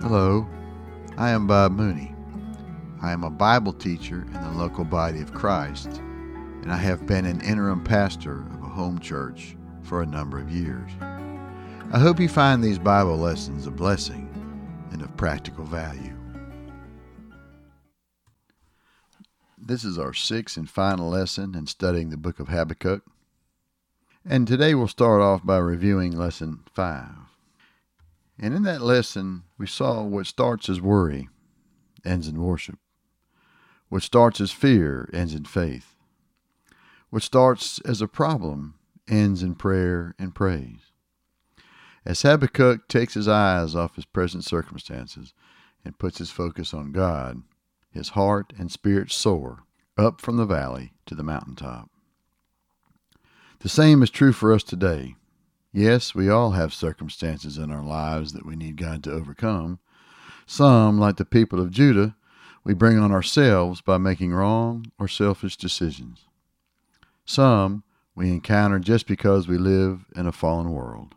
Hello, I am Bob Mooney. I am a Bible teacher in the local body of Christ, and I have been an interim pastor of a home church for a number of years. I hope you find these Bible lessons a blessing and of practical value. This is our sixth and final lesson in studying the book of Habakkuk. And today we'll start off by reviewing lesson 5. And in that lesson, we saw what starts as worry ends in worship. What starts as fear ends in faith. What starts as a problem ends in prayer and praise. As Habakkuk takes his eyes off his present circumstances and puts his focus on God, his heart and spirit soar up from the valley to the mountaintop. The same is true for us today. Yes, we all have circumstances in our lives that we need God to overcome. Some, like the people of Judah, we bring on ourselves by making wrong or selfish decisions. Some we encounter just because we live in a fallen world.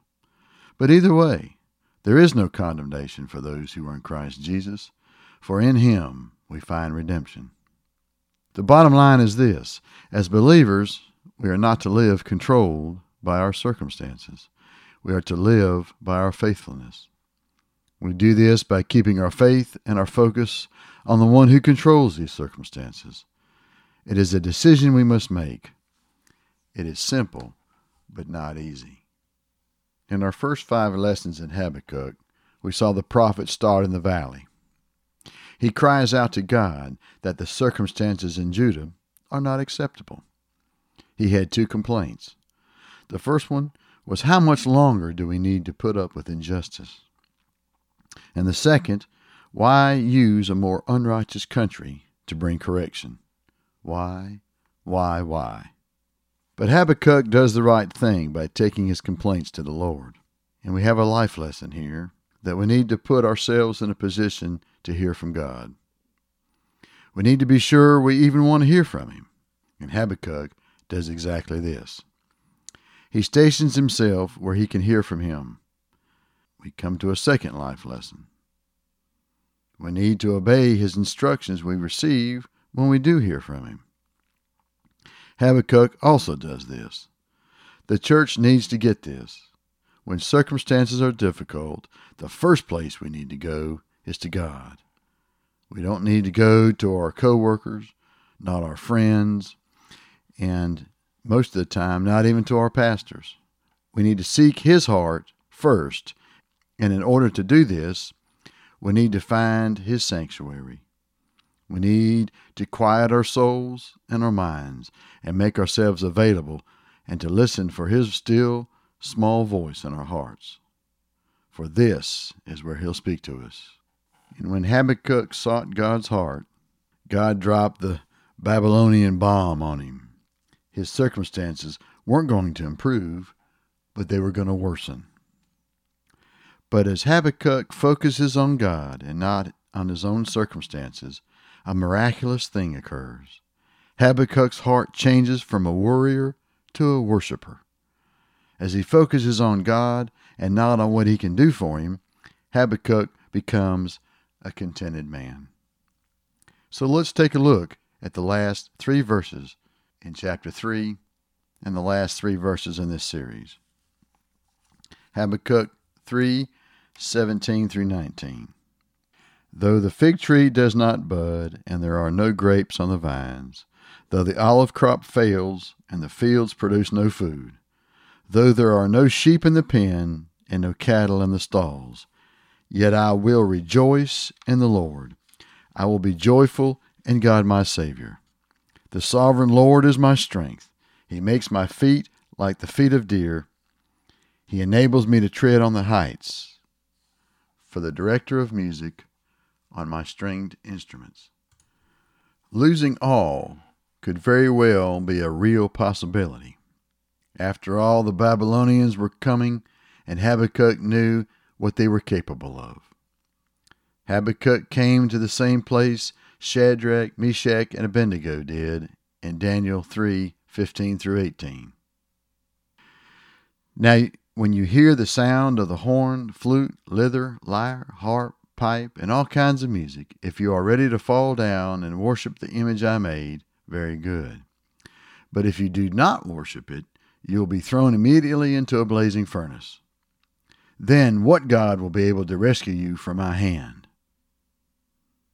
But either way, there is no condemnation for those who are in Christ Jesus, for in Him we find redemption. The bottom line is this as believers, we are not to live controlled by our circumstances. We are to live by our faithfulness. We do this by keeping our faith and our focus on the one who controls these circumstances. It is a decision we must make. It is simple, but not easy. In our first five lessons in Habakkuk, we saw the prophet start in the valley. He cries out to God that the circumstances in Judah are not acceptable. He had two complaints. The first one was how much longer do we need to put up with injustice? And the second, why use a more unrighteous country to bring correction? Why, why, why? But Habakkuk does the right thing by taking his complaints to the Lord. And we have a life lesson here that we need to put ourselves in a position to hear from God. We need to be sure we even want to hear from Him. And Habakkuk does exactly this. He stations himself where he can hear from him. We come to a second life lesson. We need to obey his instructions we receive when we do hear from him. Habakkuk also does this. The church needs to get this. When circumstances are difficult, the first place we need to go is to God. We don't need to go to our coworkers, not our friends, and most of the time, not even to our pastors. We need to seek His heart first, and in order to do this, we need to find His sanctuary. We need to quiet our souls and our minds and make ourselves available and to listen for His still, small voice in our hearts. For this is where He'll speak to us. And when Habakkuk sought God's heart, God dropped the Babylonian bomb on him his circumstances weren't going to improve, but they were going to worsen. But as Habakkuk focuses on God and not on his own circumstances, a miraculous thing occurs. Habakkuk's heart changes from a worrier to a worshiper. As he focuses on God and not on what he can do for him, Habakkuk becomes a contented man. So let's take a look at the last three verses in chapter 3 and the last three verses in this series. Habakkuk 3 17 through 19. Though the fig tree does not bud, and there are no grapes on the vines, though the olive crop fails, and the fields produce no food, though there are no sheep in the pen, and no cattle in the stalls, yet I will rejoice in the Lord. I will be joyful in God my Savior. The sovereign Lord is my strength. He makes my feet like the feet of deer. He enables me to tread on the heights. For the director of music on my stringed instruments. Losing all could very well be a real possibility. After all, the Babylonians were coming, and Habakkuk knew what they were capable of. Habakkuk came to the same place Shadrach, Meshach, and Abednego did in Daniel 3 15 through 18. Now, when you hear the sound of the horn, flute, zither, lyre, harp, pipe, and all kinds of music. If you are ready to fall down and worship the image I made, very good. But if you do not worship it, you will be thrown immediately into a blazing furnace. Then what God will be able to rescue you from my hand?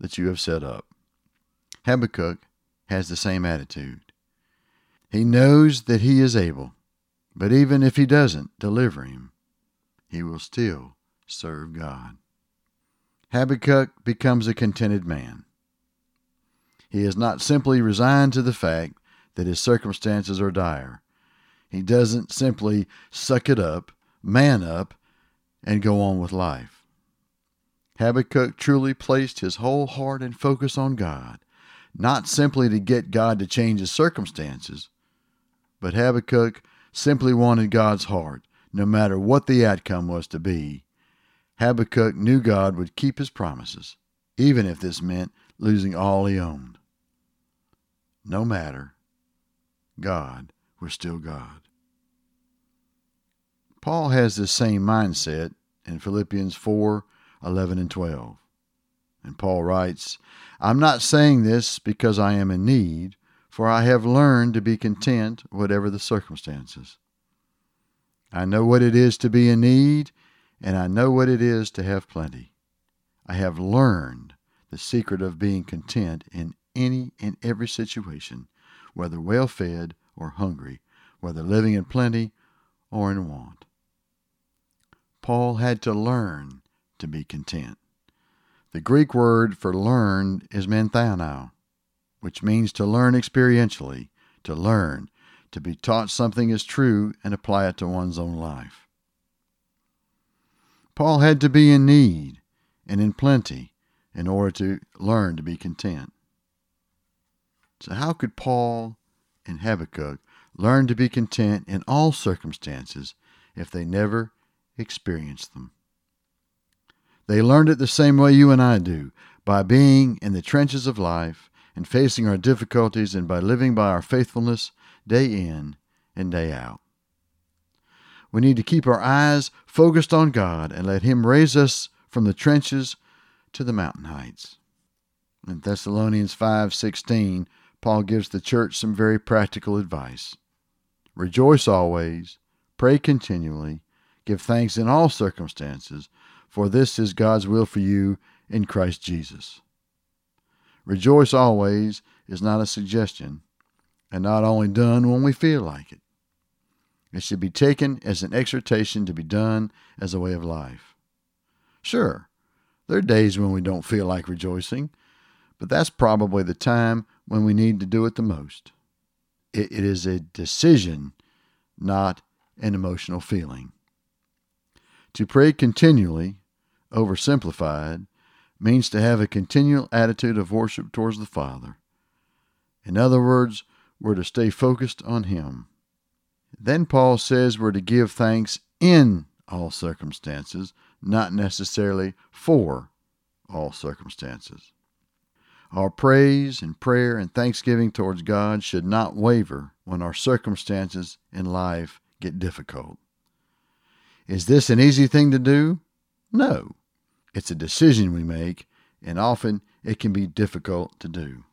that you have set up. Habakkuk has the same attitude. He knows that he is able, but even if he doesn't deliver him, he will still serve God. Habakkuk becomes a contented man. He is not simply resigned to the fact that his circumstances are dire. He doesn't simply suck it up, man up, and go on with life. Habakkuk truly placed his whole heart and focus on God, not simply to get God to change his circumstances, but Habakkuk simply wanted God's heart, no matter what the outcome was to be. Habakkuk knew God would keep his promises, even if this meant losing all he owned. No matter, God was still God. Paul has this same mindset in Philippians 4 11 and 12. And Paul writes, I'm not saying this because I am in need, for I have learned to be content whatever the circumstances. I know what it is to be in need, and I know what it is to have plenty. I have learned the secret of being content in any and every situation, whether well fed or hungry, whether living in plenty or in want. Paul had to learn to be content. The Greek word for learn is manthano, which means to learn experientially, to learn, to be taught something is true and apply it to one's own life. Paul had to be in need and in plenty in order to learn to be content. So, how could Paul and Habakkuk learn to be content in all circumstances if they never experienced them? They learned it the same way you and I do by being in the trenches of life and facing our difficulties and by living by our faithfulness day in and day out. We need to keep our eyes focused on God and let Him raise us from the trenches to the mountain heights. In Thessalonians 5:16, Paul gives the church some very practical advice. Rejoice always, pray continually, give thanks in all circumstances, for this is God's will for you in Christ Jesus. Rejoice always is not a suggestion, and not only done when we feel like it. It should be taken as an exhortation to be done as a way of life. Sure, there are days when we don't feel like rejoicing, but that's probably the time when we need to do it the most. it, it is a decision, not an emotional feeling. To pray continually, oversimplified, means to have a continual attitude of worship towards the Father. In other words, we're to stay focused on Him. Then Paul says we're to give thanks in all circumstances, not necessarily for all circumstances. Our praise and prayer and thanksgiving towards God should not waver when our circumstances in life get difficult. Is this an easy thing to do? No. It's a decision we make, and often it can be difficult to do.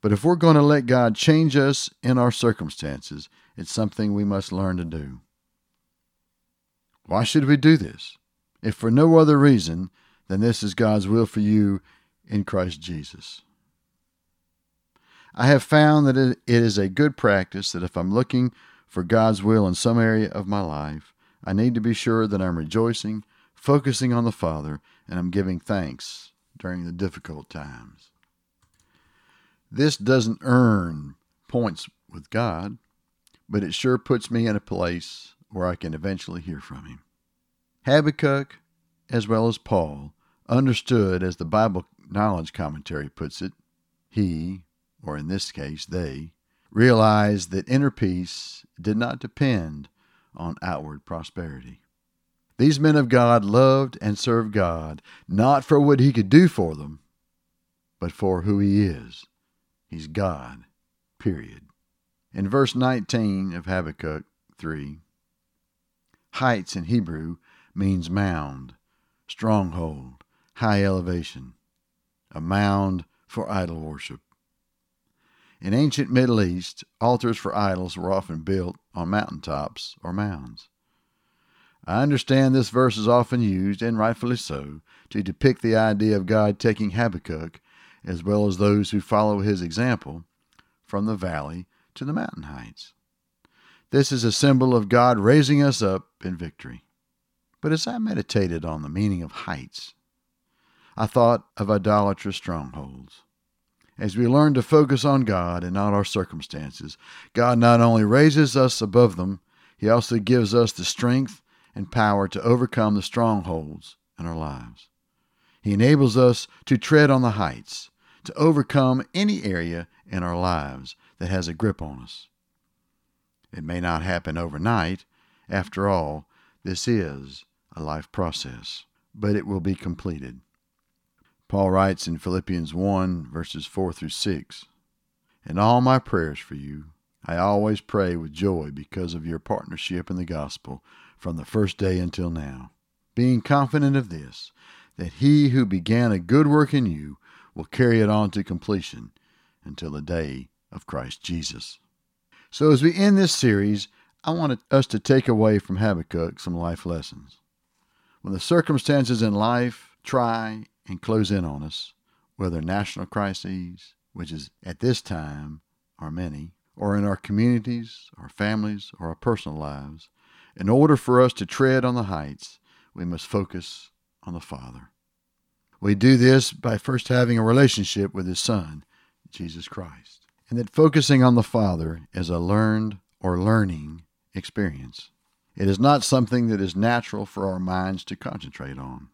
But if we're going to let God change us in our circumstances, it's something we must learn to do. Why should we do this? If for no other reason than this is God's will for you in Christ Jesus. I have found that it is a good practice that if I'm looking for God's will in some area of my life, I need to be sure that I'm rejoicing, focusing on the Father, and I'm giving thanks during the difficult times. This doesn't earn points with God, but it sure puts me in a place where I can eventually hear from Him. Habakkuk, as well as Paul, understood as the Bible Knowledge Commentary puts it, he, or in this case they, realized that inner peace did not depend on outward prosperity. These men of God loved and served God not for what he could do for them, but for who he is. He's God, period. In verse 19 of Habakkuk 3, heights in Hebrew means mound, stronghold, high elevation, a mound for idol worship. In ancient Middle East, altars for idols were often built on mountaintops or mounds. I understand this verse is often used, and rightfully so, to depict the idea of God taking Habakkuk, as well as those who follow his example, from the valley to the mountain heights. This is a symbol of God raising us up in victory. But as I meditated on the meaning of heights, I thought of idolatrous strongholds. As we learn to focus on God and not our circumstances, God not only raises us above them, He also gives us the strength and power to overcome the strongholds in our lives. He enables us to tread on the heights, to overcome any area in our lives that has a grip on us. It may not happen overnight. After all, this is a life process, but it will be completed. Paul writes in Philippians 1, verses 4 through 6 In all my prayers for you, I always pray with joy because of your partnership in the gospel from the first day until now, being confident of this, that he who began a good work in you will carry it on to completion until the day of Christ Jesus. So, as we end this series, I want us to take away from Habakkuk some life lessons. When the circumstances in life try and close in on us, whether national crises, which is at this time are many, or in our communities, our families, or our personal lives, in order for us to tread on the heights, we must focus on the Father. We do this by first having a relationship with His Son, Jesus Christ, and that focusing on the Father is a learned or learning experience. It is not something that is natural for our minds to concentrate on.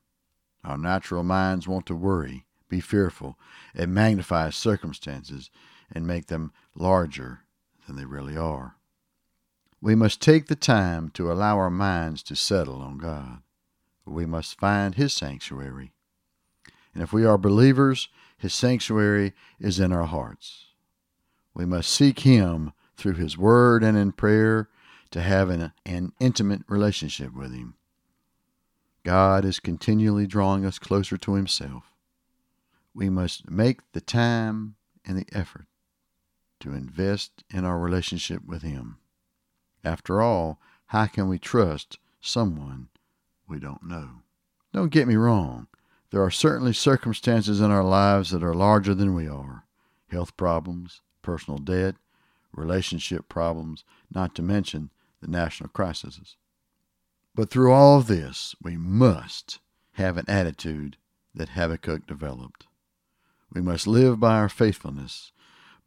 Our natural minds want to worry, be fearful, and magnify circumstances and make them larger than they really are. We must take the time to allow our minds to settle on God. We must find His sanctuary. And if we are believers, His sanctuary is in our hearts. We must seek Him through His Word and in prayer to have an, an intimate relationship with Him. God is continually drawing us closer to Himself. We must make the time and the effort to invest in our relationship with Him. After all, how can we trust someone we don't know? Don't get me wrong. There are certainly circumstances in our lives that are larger than we are health problems, personal debt, relationship problems, not to mention the national crises. But through all of this, we must have an attitude that Habakkuk developed. We must live by our faithfulness,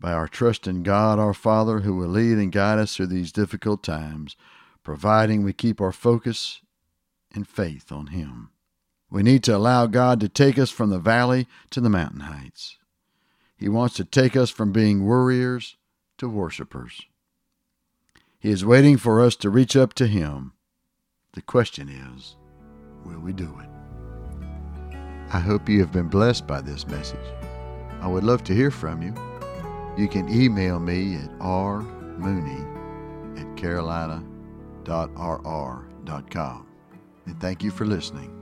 by our trust in God our Father, who will lead and guide us through these difficult times, providing we keep our focus and faith on Him. We need to allow God to take us from the valley to the mountain heights. He wants to take us from being worriers to worshipers. He is waiting for us to reach up to Him the question is, will we do it? I hope you have been blessed by this message. I would love to hear from you. You can email me at rmooney at carolina.rr.com. And thank you for listening.